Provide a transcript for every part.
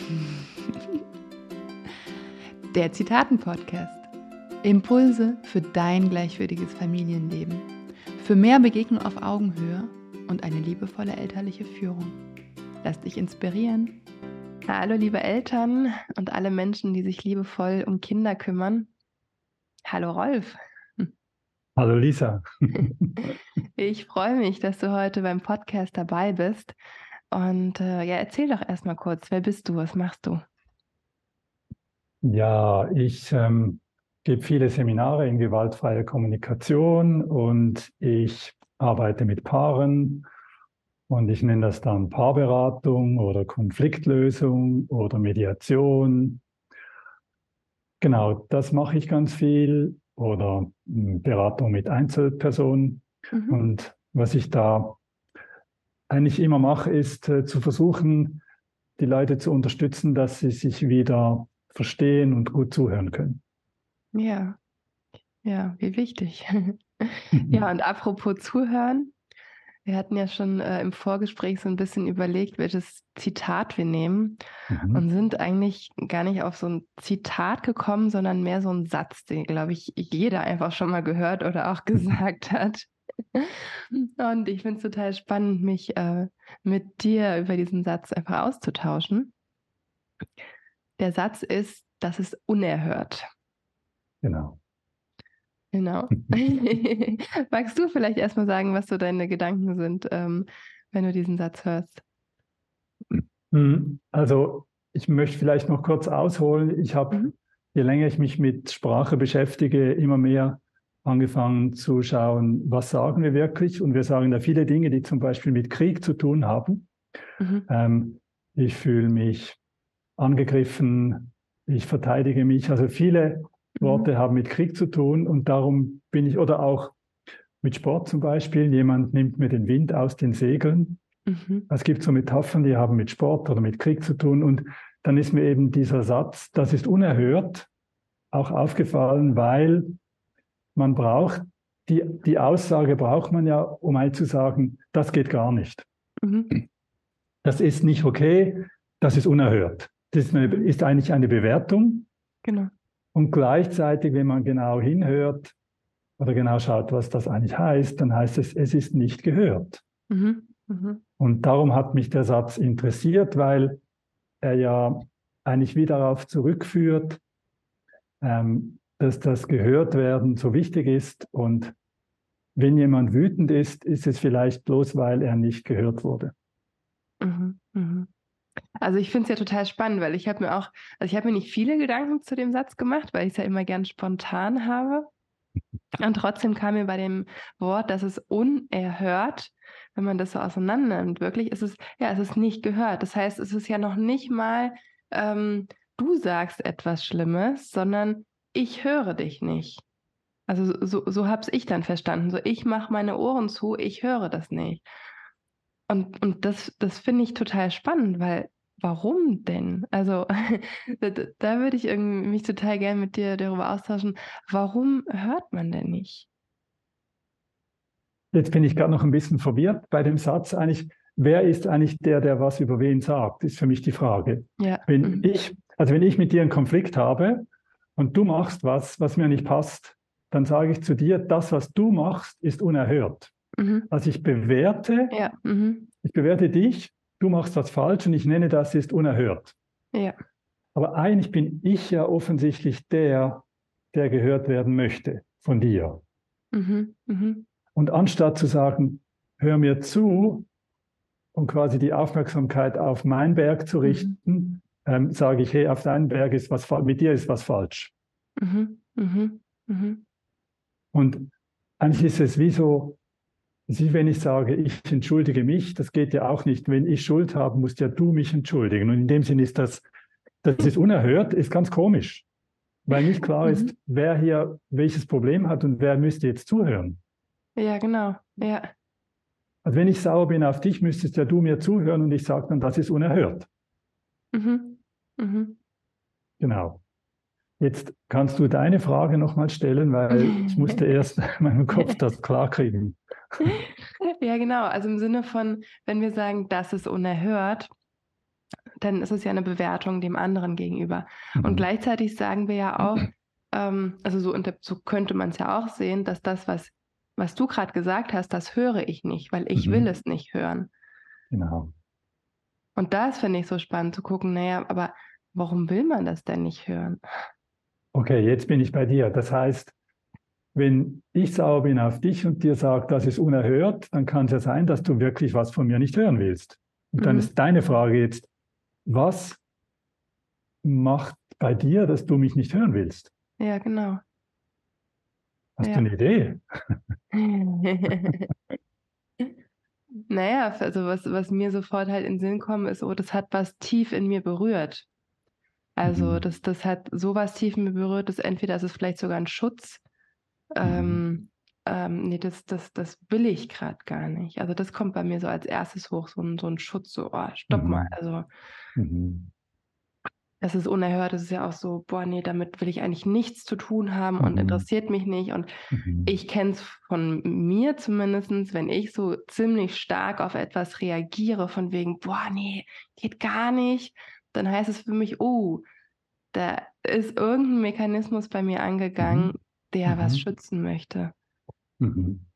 Der Zitaten-Podcast. Impulse für dein gleichwürdiges Familienleben. Für mehr Begegnung auf Augenhöhe und eine liebevolle elterliche Führung. Lass dich inspirieren. Hallo liebe Eltern und alle Menschen, die sich liebevoll um Kinder kümmern. Hallo Rolf. Hallo Lisa. ich freue mich, dass du heute beim Podcast dabei bist. Und äh, ja, erzähl doch erstmal kurz, wer bist du, was machst du? Ja, ich ähm, gebe viele Seminare in gewaltfreier Kommunikation und ich arbeite mit Paaren und ich nenne das dann Paarberatung oder Konfliktlösung oder Mediation. Genau, das mache ich ganz viel oder hm, Beratung mit Einzelpersonen. Mhm. Und was ich da eigentlich immer mache, ist äh, zu versuchen, die Leute zu unterstützen, dass sie sich wieder verstehen und gut zuhören können. Ja, ja, wie wichtig. ja, und apropos Zuhören, wir hatten ja schon äh, im Vorgespräch so ein bisschen überlegt, welches Zitat wir nehmen mhm. und sind eigentlich gar nicht auf so ein Zitat gekommen, sondern mehr so ein Satz, den, glaube ich, jeder einfach schon mal gehört oder auch gesagt hat. Und ich finde es total spannend, mich äh, mit dir über diesen Satz einfach auszutauschen. Der Satz ist, das ist unerhört. Genau. Genau. Magst du vielleicht erstmal sagen, was so deine Gedanken sind, ähm, wenn du diesen Satz hörst? Hm, also ich möchte vielleicht noch kurz ausholen. Ich habe, mhm. je länger ich mich mit Sprache beschäftige, immer mehr angefangen zu schauen, was sagen wir wirklich. Und wir sagen da viele Dinge, die zum Beispiel mit Krieg zu tun haben. Mhm. Ähm, ich fühle mich angegriffen, ich verteidige mich. Also viele mhm. Worte haben mit Krieg zu tun und darum bin ich, oder auch mit Sport zum Beispiel, jemand nimmt mir den Wind aus den Segeln. Mhm. Es gibt so Metaphern, die haben mit Sport oder mit Krieg zu tun und dann ist mir eben dieser Satz, das ist unerhört, auch aufgefallen, weil man braucht, die, die Aussage braucht man ja, um mal zu sagen, das geht gar nicht. Mhm. Das ist nicht okay, das ist unerhört. Das ist, eine, ist eigentlich eine Bewertung. Genau. Und gleichzeitig, wenn man genau hinhört oder genau schaut, was das eigentlich heißt, dann heißt es, es ist nicht gehört. Mhm. Mhm. Und darum hat mich der Satz interessiert, weil er ja eigentlich wieder darauf zurückführt, ähm, dass das Gehörtwerden so wichtig ist. Und wenn jemand wütend ist, ist es vielleicht bloß, weil er nicht gehört wurde. Mhm, mh. Also ich finde es ja total spannend, weil ich habe mir auch, also ich habe mir nicht viele Gedanken zu dem Satz gemacht, weil ich es ja immer gern spontan habe. Und trotzdem kam mir bei dem Wort, dass es unerhört, wenn man das so auseinander nimmt, wirklich ist es, ja, es ist nicht gehört. Das heißt, es ist ja noch nicht mal, ähm, du sagst etwas Schlimmes, sondern ich höre dich nicht. Also so, so habe ich dann verstanden. So, ich mache meine Ohren zu, ich höre das nicht. Und, und das, das finde ich total spannend, weil warum denn? Also da, da, würde ich irgendwie mich total gerne mit dir darüber austauschen. Warum hört man denn nicht? Jetzt bin ich gerade noch ein bisschen verwirrt bei dem Satz. Eigentlich, wer ist eigentlich der, der was über wen sagt, ist für mich die Frage. Ja. Wenn mhm. ich, also wenn ich mit dir einen Konflikt habe und du machst was, was mir nicht passt, dann sage ich zu dir, das, was du machst, ist unerhört. Mhm. Also ich bewerte, ja. mhm. ich bewerte dich, du machst was falsch und ich nenne das ist unerhört. Ja. Aber eigentlich bin ich ja offensichtlich der, der gehört werden möchte von dir. Mhm. mhm. Und anstatt zu sagen, hör mir zu und quasi die Aufmerksamkeit auf mein Berg zu mhm. richten, ähm, sage ich, hey, auf deinem Berg ist was mit dir ist was falsch. Mhm, mhm, mhm. Und eigentlich ist es wie so, wie wenn ich sage, ich entschuldige mich, das geht ja auch nicht. Wenn ich Schuld habe, musst ja du mich entschuldigen. Und in dem Sinne ist das, das ist unerhört, ist ganz komisch, weil nicht klar ist, mhm. wer hier welches Problem hat und wer müsste jetzt zuhören. Ja, genau, ja. Also wenn ich sauer bin auf dich, müsstest ja du mir zuhören und ich sage dann, das ist unerhört. Mhm. Mhm. Genau. Jetzt kannst du deine Frage nochmal stellen, weil ich musste erst in meinem Kopf das klarkriegen. Ja, genau. Also im Sinne von, wenn wir sagen, das ist unerhört, dann ist es ja eine Bewertung dem anderen gegenüber. Mhm. Und gleichzeitig sagen wir ja auch, ähm, also so, so könnte man es ja auch sehen, dass das, was, was du gerade gesagt hast, das höre ich nicht, weil ich mhm. will es nicht hören. Genau. Und das finde ich so spannend zu gucken, naja, aber warum will man das denn nicht hören? Okay, jetzt bin ich bei dir. Das heißt, wenn ich sauer bin auf dich und dir sage, das ist unerhört, dann kann es ja sein, dass du wirklich was von mir nicht hören willst. Und dann mhm. ist deine Frage jetzt, was macht bei dir, dass du mich nicht hören willst? Ja, genau. Hast ja. du eine Idee? naja, also was, was mir sofort halt in den Sinn kommt, ist, oh, das hat was tief in mir berührt. Also mhm. das, das hat sowas tief in mir berührt, dass entweder ist es vielleicht sogar ein Schutz, Mhm. Ähm, ähm, nee, das, das, das will ich gerade gar nicht. Also das kommt bei mir so als erstes hoch, so ein, so ein Schutz, so, oh, stopp mhm. mal. Also mhm. Das ist unerhört, das ist ja auch so, boah, nee, damit will ich eigentlich nichts zu tun haben und mhm. interessiert mich nicht. Und mhm. ich kenne es von mir zumindest, wenn ich so ziemlich stark auf etwas reagiere, von wegen, boah, nee, geht gar nicht, dann heißt es für mich, oh, da ist irgendein Mechanismus bei mir angegangen, mhm der mhm. was schützen möchte. Mhm.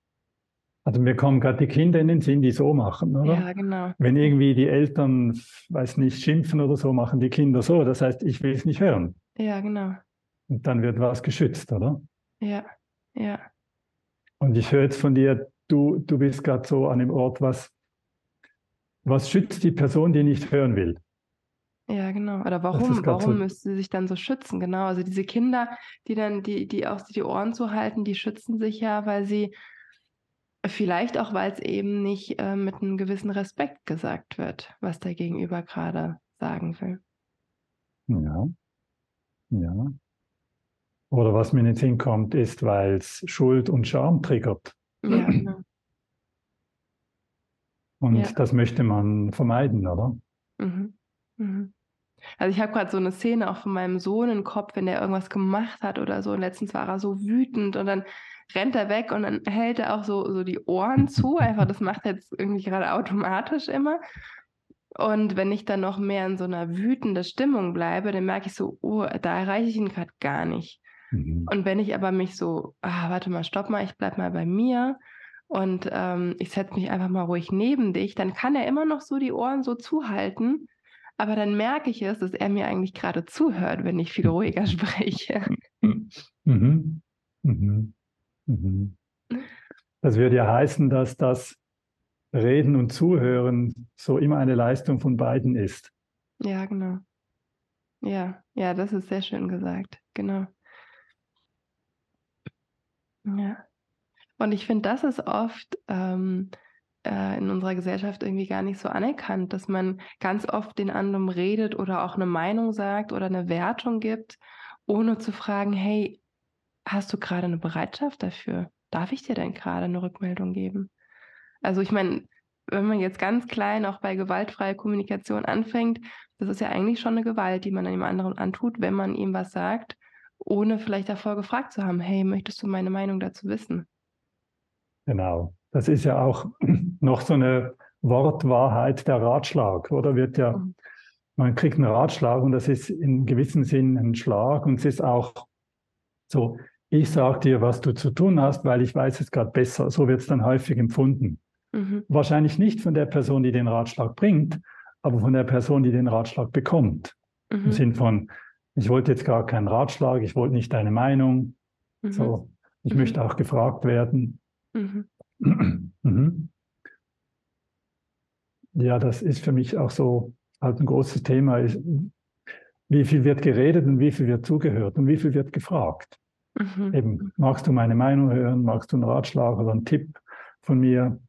Also mir kommen gerade die Kinder in den Sinn, die so machen, oder? Ja, genau. Wenn irgendwie die Eltern, weiß nicht, schimpfen oder so, machen die Kinder so. Das heißt, ich will es nicht hören. Ja, genau. Und dann wird was geschützt, oder? Ja, ja. Und ich höre jetzt von dir, du, du bist gerade so an dem Ort, was, was schützt die Person, die nicht hören will? Ja, genau. Oder warum, warum so müsste sie sich dann so schützen? Genau. Also diese Kinder, die dann, die, die auch die Ohren zu halten, die schützen sich ja, weil sie vielleicht auch, weil es eben nicht äh, mit einem gewissen Respekt gesagt wird, was der Gegenüber gerade sagen will. Ja. Ja. Oder was mir in den Sinn kommt, ist, weil es Schuld und Scham triggert. Ja, genau. Und ja. das möchte man vermeiden, oder? Mhm. Mhm. Also ich habe gerade so eine Szene auch von meinem Sohn im Kopf, wenn der irgendwas gemacht hat oder so. Und letztens war er so wütend und dann rennt er weg und dann hält er auch so, so die Ohren zu. Einfach, das macht er jetzt irgendwie gerade automatisch immer. Und wenn ich dann noch mehr in so einer wütenden Stimmung bleibe, dann merke ich so, oh, da erreiche ich ihn gerade gar nicht. Mhm. Und wenn ich aber mich so, ah, warte mal, stopp mal, ich bleib mal bei mir und ähm, ich setze mich einfach mal ruhig neben dich, dann kann er immer noch so die Ohren so zuhalten aber dann merke ich es, dass er mir eigentlich gerade zuhört, wenn ich viel ruhiger spreche. Mhm. Mhm. Mhm. Das würde ja heißen, dass das Reden und Zuhören so immer eine Leistung von beiden ist. Ja, genau. Ja, ja, das ist sehr schön gesagt. Genau. Ja. Und ich finde, das ist oft ähm, äh, in unserer Gesellschaft irgendwie gar nicht so anerkannt, dass man ganz oft den anderen redet oder auch eine Meinung sagt oder eine Wertung gibt, ohne zu fragen, hey, hast du gerade eine Bereitschaft dafür? Darf ich dir denn gerade eine Rückmeldung geben? Also ich meine, wenn man jetzt ganz klein auch bei gewaltfreier Kommunikation anfängt, das ist ja eigentlich schon eine Gewalt, die man einem anderen antut, wenn man ihm was sagt, ohne vielleicht davor gefragt zu haben, hey, möchtest du meine Meinung dazu wissen? Genau. Das ist ja auch noch so eine Wortwahrheit der Ratschlag, oder wird ja, mhm. man kriegt einen Ratschlag und das ist in gewissem Sinn ein Schlag und es ist auch so, ich sage dir, was du zu tun hast, weil ich weiß es gerade besser. So wird es dann häufig empfunden. Mhm. Wahrscheinlich nicht von der Person, die den Ratschlag bringt, aber von der Person, die den Ratschlag bekommt. Mhm. Im Sinn von, ich wollte jetzt gar keinen Ratschlag, ich wollte nicht deine Meinung. Mhm. So, ich mhm. möchte auch gefragt werden. Mhm. Mhm. Ja, das ist für mich auch so halt ein großes Thema. Wie viel wird geredet und wie viel wird zugehört und wie viel wird gefragt? Mhm. Eben, magst du meine Meinung hören? Magst du einen Ratschlag oder einen Tipp von mir?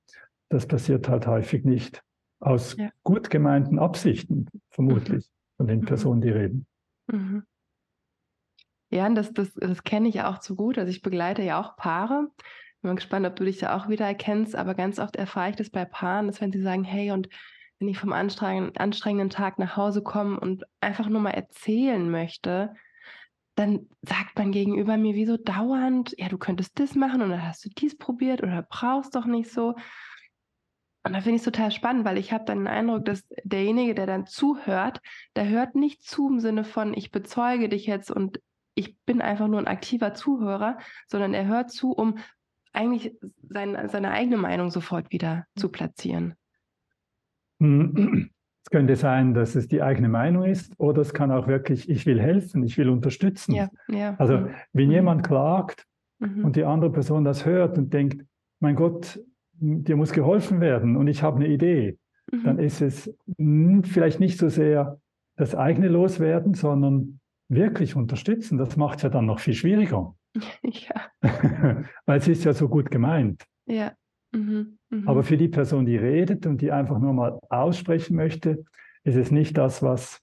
Das passiert halt häufig nicht. Aus ja. gut gemeinten Absichten, vermutlich, mhm. von den mhm. Personen, die reden. Mhm. Ja, und das, das, das kenne ich auch zu gut. Also ich begleite ja auch Paare bin gespannt, ob du dich da auch wieder erkennst, aber ganz oft erfahre ich das bei Paaren, dass wenn sie sagen, hey, und wenn ich vom anstrengenden, anstrengenden Tag nach Hause komme und einfach nur mal erzählen möchte, dann sagt man gegenüber mir wie so dauernd, ja, du könntest das machen oder hast du dies probiert oder brauchst doch nicht so. Und da finde ich es total spannend, weil ich habe dann den Eindruck, dass derjenige, der dann zuhört, der hört nicht zu im Sinne von, ich bezeuge dich jetzt und ich bin einfach nur ein aktiver Zuhörer, sondern er hört zu, um eigentlich sein, seine eigene Meinung sofort wieder zu platzieren. Es könnte sein, dass es die eigene Meinung ist, oder es kann auch wirklich, ich will helfen, ich will unterstützen. Ja, ja. Also mhm. wenn mhm. jemand klagt mhm. und die andere Person das hört und denkt, mein Gott, dir muss geholfen werden und ich habe eine Idee, mhm. dann ist es vielleicht nicht so sehr das eigene Loswerden, sondern wirklich unterstützen. Das macht es ja dann noch viel schwieriger. Ja. Weil es ist ja so gut gemeint. Ja. Mhm. Mhm. Aber für die Person, die redet und die einfach nur mal aussprechen möchte, ist es nicht das, was,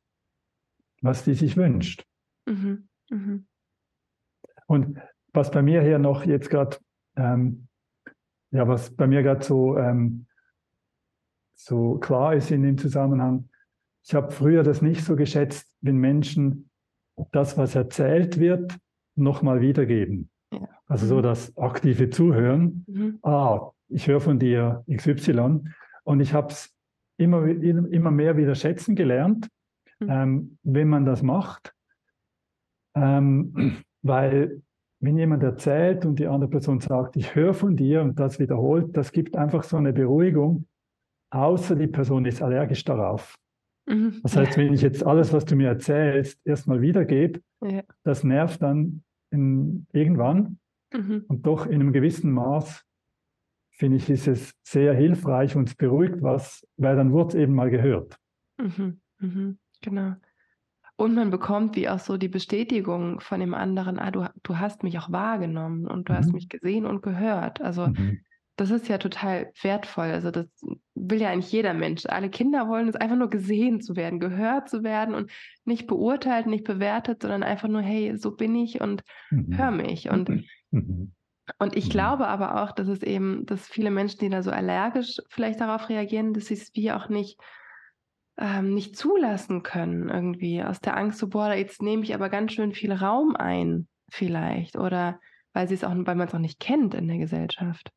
was die sich wünscht. Mhm. mhm. Und was bei mir hier noch jetzt gerade ähm, ja, was bei mir gerade so, ähm, so klar ist in dem Zusammenhang, ich habe früher das nicht so geschätzt, wenn Menschen das, was erzählt wird, nochmal wiedergeben. Ja. Also so mhm. das aktive Zuhören. Mhm. Ah, ich höre von dir XY und ich habe es immer, immer mehr wieder schätzen gelernt, mhm. ähm, wenn man das macht, ähm, weil wenn jemand erzählt und die andere Person sagt, ich höre von dir und das wiederholt, das gibt einfach so eine Beruhigung, außer die Person ist allergisch darauf. Mhm. Das heißt, wenn ich jetzt alles, was du mir erzählst, erstmal wiedergebe, ja. das nervt dann in, irgendwann mhm. und doch in einem gewissen Maß finde ich, ist es sehr hilfreich und beruhigt was, weil dann wird es eben mal gehört. Mhm. mhm. Genau. Und man bekommt wie auch so die Bestätigung von dem anderen, ah, du, du hast mich auch wahrgenommen und du mhm. hast mich gesehen und gehört. Also mhm. das ist ja total wertvoll. Also das will ja eigentlich jeder Mensch. Alle Kinder wollen es einfach nur gesehen zu werden, gehört zu werden und nicht beurteilt, nicht bewertet, sondern einfach nur, hey, so bin ich und mhm. hör mich. Und, mhm. Und ich mhm. glaube aber auch, dass es eben, dass viele Menschen, die da so allergisch vielleicht darauf reagieren, dass sie es wie auch nicht ähm, nicht zulassen können, irgendwie aus der Angst, so, boah, jetzt nehme ich aber ganz schön viel Raum ein, vielleicht. Oder weil sie es auch, weil man es auch nicht kennt in der Gesellschaft.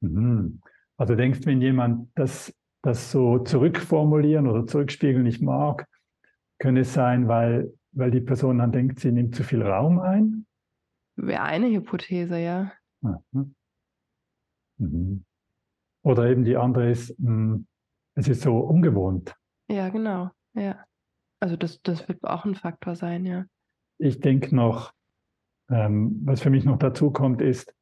Mhm. Also denkst, wenn jemand das, das so zurückformulieren oder zurückspiegeln nicht mag, könnte es sein, weil, weil die Person dann denkt, sie nimmt zu viel Raum ein? Wäre eine Hypothese, ja. Mhm. mhm. Oder eben die andere ist, mh, hm, es ist so ungewohnt. Ja, genau. Ja. Also das, das wird auch ein Faktor sein, ja. Ich denke noch, ähm, was für mich noch dazu kommt, ist,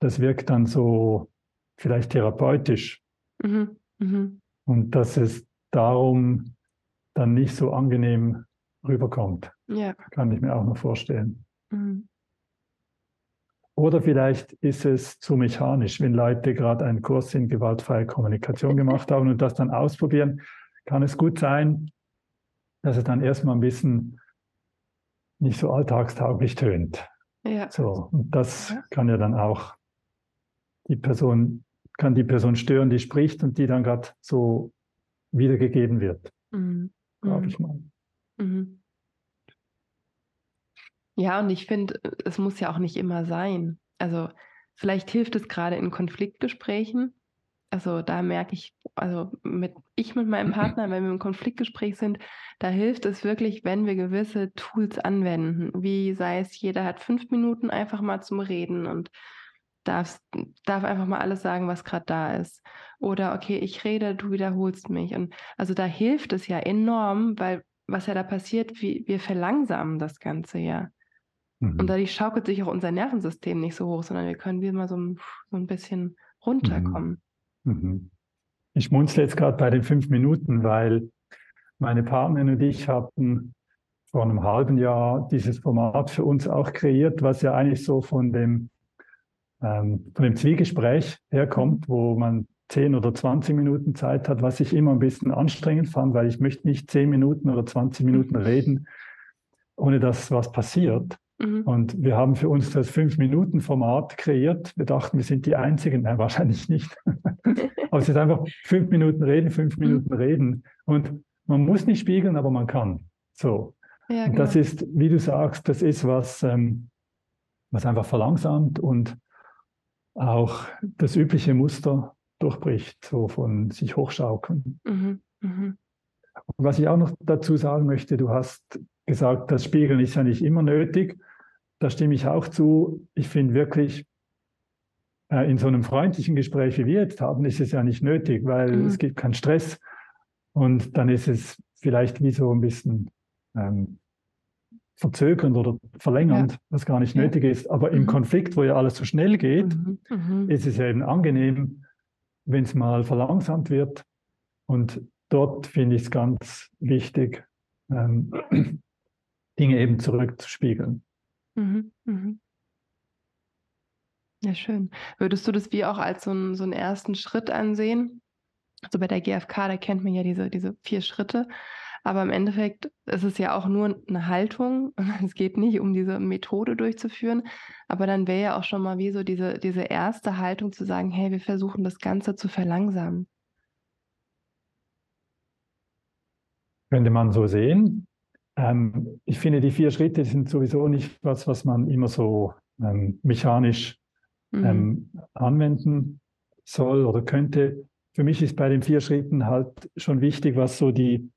das wirkt dann so vielleicht therapeutisch. Mhm. Mhm. Und dass es darum dann nicht so angenehm rüberkommt. Ja. Kann ich mir auch noch vorstellen. Mhm. Oder vielleicht ist es zu mechanisch, wenn Leute gerade einen Kurs in gewaltfreie Kommunikation gemacht haben und das dann ausprobieren, kann es gut sein, dass es dann erstmal ein bisschen nicht so alltagstauglich tönt. Ja. So, und das kann ja dann auch die Person, kann die Person stören, die spricht und die dann gerade so wiedergegeben wird. Mhm. Glaube ich mal. Mhm. Ja, und ich finde, es muss ja auch nicht immer sein. Also vielleicht hilft es gerade in Konfliktgesprächen. Also da merke ich, also mit ich mit meinem Partner, wenn wir im Konfliktgespräch sind, da hilft es wirklich, wenn wir gewisse Tools anwenden. Wie sei es, jeder hat fünf Minuten einfach mal zum Reden und darf, darf einfach mal alles sagen, was gerade da ist. Oder okay, ich rede, du wiederholst mich. Und also da hilft es ja enorm, weil was ja da passiert, wie, wir verlangsamen das Ganze ja. Mhm. Und dadurch schaukelt sich auch unser Nervensystem nicht so hoch, sondern wir können wieder mal so ein, so ein bisschen runterkommen. Mhm. mhm. Ich munzle jetzt gerade bei den fünf Minuten, weil meine Partnerin und ich hatten vor einem halben Jahr dieses Format für uns auch kreiert, was ja eigentlich so von dem, ähm, von dem Zwiegespräch herkommt, wo man 10 oder 20 Minuten Zeit hat, was ich immer ein bisschen anstrengend fand, weil ich möchte nicht 10 Minuten oder 20 Minuten reden, ohne dass was passiert. Mhm. Und wir haben für uns das Fünf-Minuten-Format kreiert. Wir dachten, wir sind die Einzigen. Nein, wahrscheinlich nicht. aber es ist einfach fünf Minuten reden, fünf mhm. Minuten reden. Und man muss nicht spiegeln, aber man kann. So. Ja, genau. das ist, wie du sagst, das ist was, ähm, was einfach verlangsamt und auch das übliche Muster durchbricht, so von sich hochschaukeln. Mhm. Mhm. Und was ich auch noch dazu sagen möchte, du hast gesagt, das Spiegeln ist ja nicht immer nötig. Da stimme ich auch zu. Ich finde wirklich, äh, in so einem freundlichen Gespräch, wie wir jetzt haben, ist es ja nicht nötig, weil mhm. es gibt keinen Stress. Und dann ist es vielleicht wie so ein bisschen ähm, verzögernd oder verlängernd, ja. was gar nicht ja. nötig ist. Aber mhm. im Konflikt, wo ja alles so schnell geht, mhm. mhm. ist es eben angenehm, wenn es mal verlangsamt wird. Und dort finde ich es ganz wichtig, ähm, Dinge eben zurückzuspiegeln. Mhm. Mhm. Ja, schön. Würdest du das wie auch als so, ein, so einen ersten Schritt ansehen? Also bei der GfK, da kennt man ja diese, diese vier Schritte. Aber im Endeffekt ist es ja auch nur eine Haltung. Es geht nicht um diese Methode durchzuführen. Aber dann wäre ja auch schon mal wie so diese, diese erste Haltung zu sagen, hey, wir versuchen das Ganze zu verlangsamen. Könnte man so sehen. Ähm, ich finde, die vier Schritte sind sowieso nicht was, was man immer so ähm, mechanisch mhm. ähm, anwenden soll oder könnte. Für mich ist bei den vier Schritten halt schon wichtig, was so die,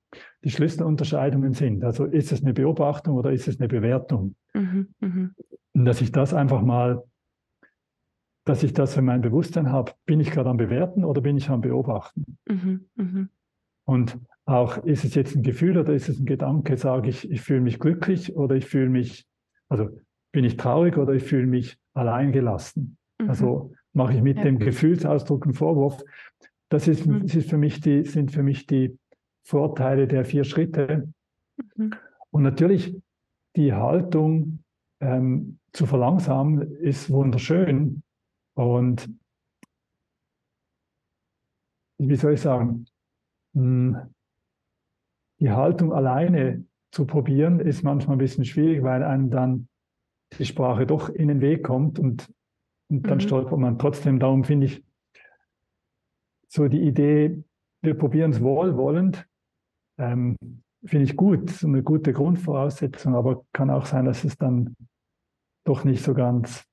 die Schlüsselunterscheidungen sind. Also ist es eine Beobachtung oder ist es eine Bewertung? Mhm. Mhm. Und dass ich das einfach mal, dass ich das in meinem Bewusstsein habe, bin ich gerade am Bewerten oder bin ich am Beobachten? Mhm. mhm. Und auch, ist es jetzt ein Gefühl oder ist es ein Gedanke, sage ich, ich fühle mich glücklich oder ich fühle mich, also bin ich traurig oder ich fühle mich alleingelassen. Mhm. Also mache ich mit ja. dem Gefühlsausdruck einen Vorwurf. Das, ist, mhm. das ist für mich die, sind für mich die Vorteile der vier Schritte. Mhm. Und natürlich die Haltung ähm, zu verlangsamen ist wunderschön. Und wie soll ich sagen, hm, die Haltung alleine zu probieren, ist manchmal ein bisschen schwierig, weil einem dann die Sprache doch in den Weg kommt und, und dann mhm. stolpert man trotzdem. Darum finde ich so die Idee, wir probieren es wohlwollend, ähm, finde ich gut, so eine gute Grundvoraussetzung, aber kann auch sein, dass es dann doch nicht so ganz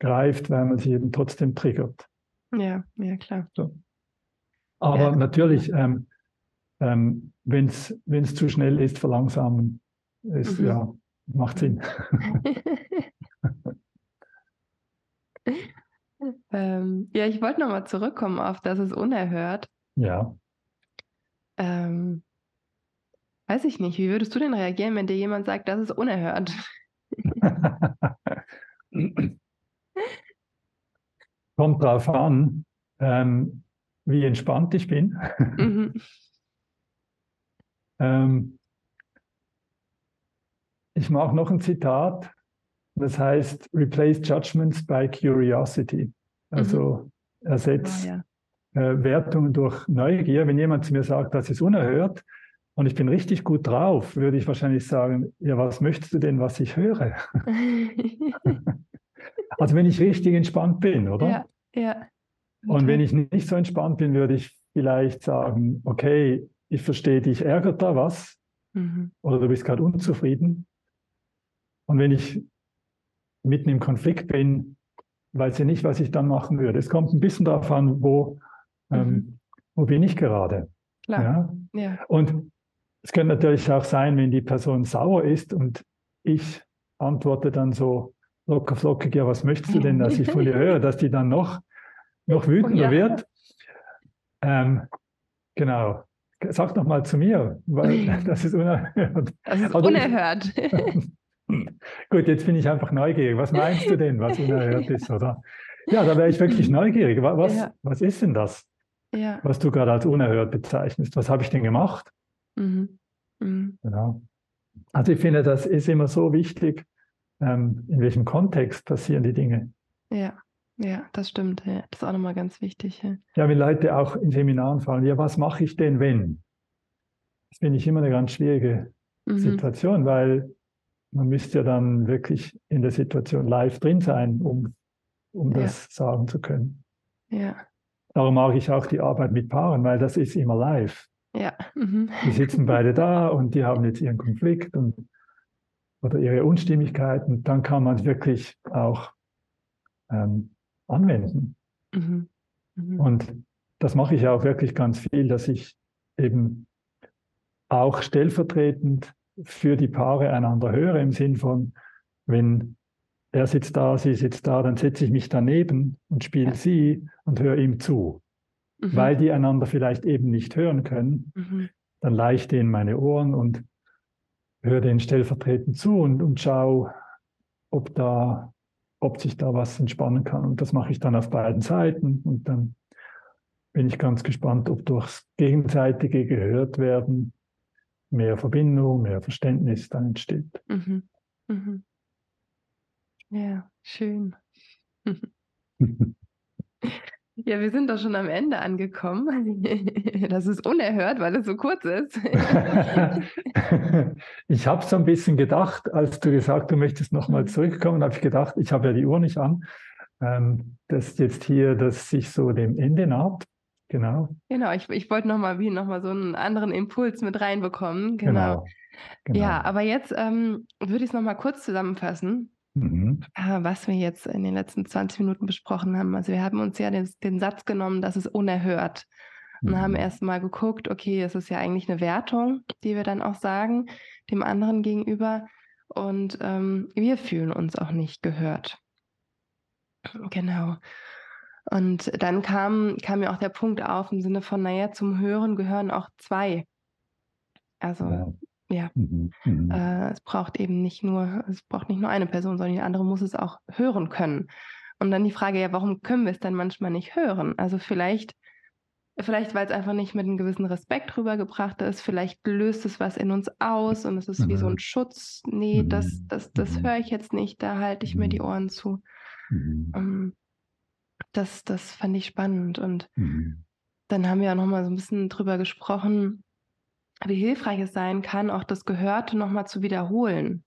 greift, weil man sich eben trotzdem triggert. Ja, ja, klar. So. Aber ja. natürlich, ähm, ähm, wenn es zu schnell ist, verlangsamen, ist, mhm. ja, macht Sinn. ähm, ja, ich wollte nochmal zurückkommen auf das ist unerhört. Ja. Ähm, weiß ich nicht, wie würdest du denn reagieren, wenn dir jemand sagt, das ist unerhört? Kommt drauf an, ähm, wie entspannt ich bin. Mhm. Ähm, ich mache noch ein Zitat, das heißt, replace judgments by curiosity. Also mhm. ersetzt oh, ja. äh, Wertungen durch Neugier. Wenn jemand zu mir sagt, das ist unerhört und ich bin richtig gut drauf, würde ich wahrscheinlich sagen, ja, was möchtest du denn, was ich höre? also wenn ich richtig entspannt bin, oder? Ja, ja. Und wenn ich nicht so entspannt bin, würde ich vielleicht sagen, okay, ich verstehe dich, ärgert da was? Mhm. Oder du bist gerade unzufrieden. Und wenn ich mitten im Konflikt bin, weiß ich nicht, was ich dann machen würde. Es kommt ein bisschen darauf an, wo, ähm, mhm. ähm, wo bin ich gerade. Klar. Ja? ja? Und es könnte natürlich auch sein, wenn die Person sauer ist und ich antworte dann so locker flockig, ja, was möchtest du denn, dass ich von dir höre, dass die dann noch, noch wütender ja. wird. Ähm, genau. Sag doch mal zu mir, weil das ist unerhört. Das ist unerhört. Gut, jetzt bin ich einfach neugierig. Was meinst du denn, was unerhört ist, oder? Ja, da wäre ich wirklich neugierig. Was, ja. was ist denn das, ja. was du gerade als unerhört bezeichnest? Was habe ich denn gemacht? Mhm. Mhm. Genau. Also ich finde, das ist immer so wichtig, ähm, in welchem Kontext passieren die Dinge. Ja, ja, das stimmt. Ja. Das ist auch nochmal ganz wichtig. Ja. ja, wenn Leute auch in Seminaren fallen, ja, was mache ich denn, wenn? Das finde ich immer eine ganz schwierige mhm. Situation, weil man müsste ja dann wirklich in der Situation live drin sein, um, um das ja. sagen zu können. Ja. Darum mag ich auch die Arbeit mit Paaren, weil das ist immer live. Ja. Mhm. Die sitzen beide da und die haben jetzt ihren Konflikt und, oder ihre Unstimmigkeit und dann kann man es wirklich auch ähm, anwenden. Mhm. Mhm. Und das mache ich auch wirklich ganz viel, dass ich eben auch stellvertretend für die Paare einander höre, im Sinn von, wenn er sitzt da, sie sitzt da, dann setze ich mich daneben und spiele ja. sie und höre ihm zu. Mhm. Weil die einander vielleicht eben nicht hören können, mhm. dann leihe ich denen meine Ohren und höre denen stellvertretend zu und, und schaue, ob da, ob sich da was entspannen kann. Und das mache ich dann auf beiden Seiten und dann bin ich ganz gespannt, ob durchs gegenseitige gehört werden mehr Verbindung, mehr Verständnis dann entsteht. Mhm. Mhm. Ja, schön. Ja, wir sind doch schon am Ende angekommen. Das ist unerhört, weil es so kurz ist. ich habe so ein bisschen gedacht, als du gesagt, du möchtest nochmal mhm. zurückkommen, habe ich gedacht, ich habe ja die Uhr nicht an, ähm, dass jetzt hier das sich so dem Ende naht. Genau. Genau, ich, ich wollte nochmal wie nochmal so einen anderen Impuls mit reinbekommen. Genau. genau. genau. Ja, aber jetzt ähm, würde ich es nochmal kurz zusammenfassen. Mhm. Äh, was wir jetzt in den letzten 20 Minuten besprochen haben. Also wir haben uns ja den, den Satz genommen, das ist unerhört. Und mhm. haben erst mal geguckt, okay, es ist ja eigentlich eine Wertung, die wir dann auch sagen, dem anderen gegenüber. Und ähm, wir fühlen uns auch nicht gehört. Genau. Und dann kam, kam mir auch der Punkt auf im Sinne von, naja, zum Hören gehören auch zwei. Also ja. Ja, mhm. mhm. Äh, es braucht eben nicht nur, es braucht nicht nur eine Person, sondern die andere muss es auch hören können. Und dann die Frage, ja, warum können wir es dann manchmal nicht hören? Also vielleicht, vielleicht, weil es einfach nicht mit einem gewissen Respekt rübergebracht ist, vielleicht löst es was in uns aus und es ist mhm. wie so ein Schutz. Nee, das, mhm. das, das mhm. höre ich jetzt nicht, da halte ich mir die Ohren zu. Ähm, das, das fand ich spannend. Und dann haben wir auch nochmal so ein bisschen drüber gesprochen, wie hilfreich es sein kann, auch das Gehörte nochmal zu wiederholen.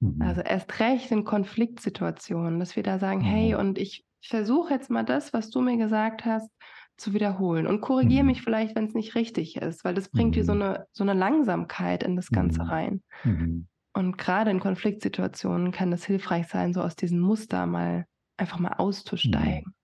Mhm. Also erst recht in Konfliktsituationen, dass wir da sagen, mhm. hey, und ich versuche jetzt mal das, was du mir gesagt hast, zu wiederholen und korrigiere mhm. mich vielleicht, wenn es nicht richtig ist, weil das bringt dir so mhm. eine, so eine Langsamkeit in das Ganze mhm. rein. Mhm. Und gerade in Konfliktsituationen kann es hilfreich sein, so aus diesem Muster mal einfach mal auszusteigen.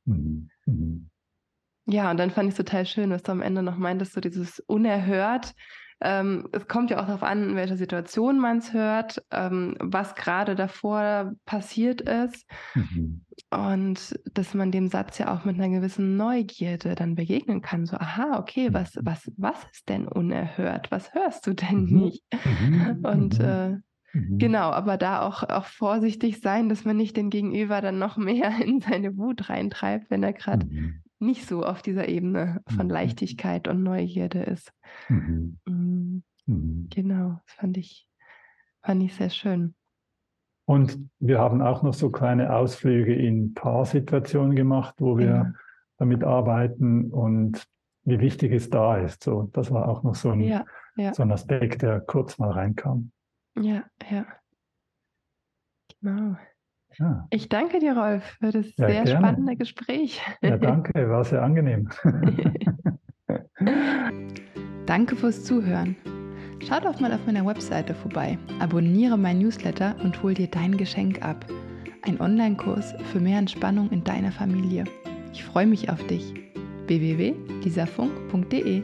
Ja, und dann fand ich es total schön, was du am Ende noch meintest, so dieses unerhört, ähm, es kommt ja auch darauf an, in welcher Situation man es hört, ähm, was gerade davor passiert ist. Mhm. Und dass man dem Satz ja auch mit einer gewissen Neugierde dann begegnen kann. So, aha, okay, mhm. was, was, was ist denn unerhört? Was hörst du denn mhm. nicht? Mhm. Und mhm. äh, Mhm. Genau, aber da auch, auch vorsichtig sein, dass man nicht den Gegenüber dann noch mehr in seine Wut reintreibt, wenn er gerade mhm nicht so auf dieser Ebene von mhm. Leichtigkeit und Neugierde ist. Mhm. Mm, mhm. Genau, das fand ich, fand ich sehr schön. Und wir haben auch noch so kleine Ausflüge in Paarsituationen gemacht, wo wir genau. damit arbeiten und wie wichtig es da ist. So, das war auch noch so ein, ja, ja. so ein Aspekt, der kurz mal reinkam. Ja, ja. Genau. Ja. Ich danke dir, Rolf, für das ja, sehr gerne. spannende Gespräch. Ja, danke, war sehr angenehm. danke fürs Zuhören. Schau doch mal auf meiner Webseite vorbei, abonniere mein Newsletter und hol dir dein Geschenk ab. Ein Online-Kurs für mehr Entspannung in deiner Familie. Ich freue mich auf dich. www.lisafunk.de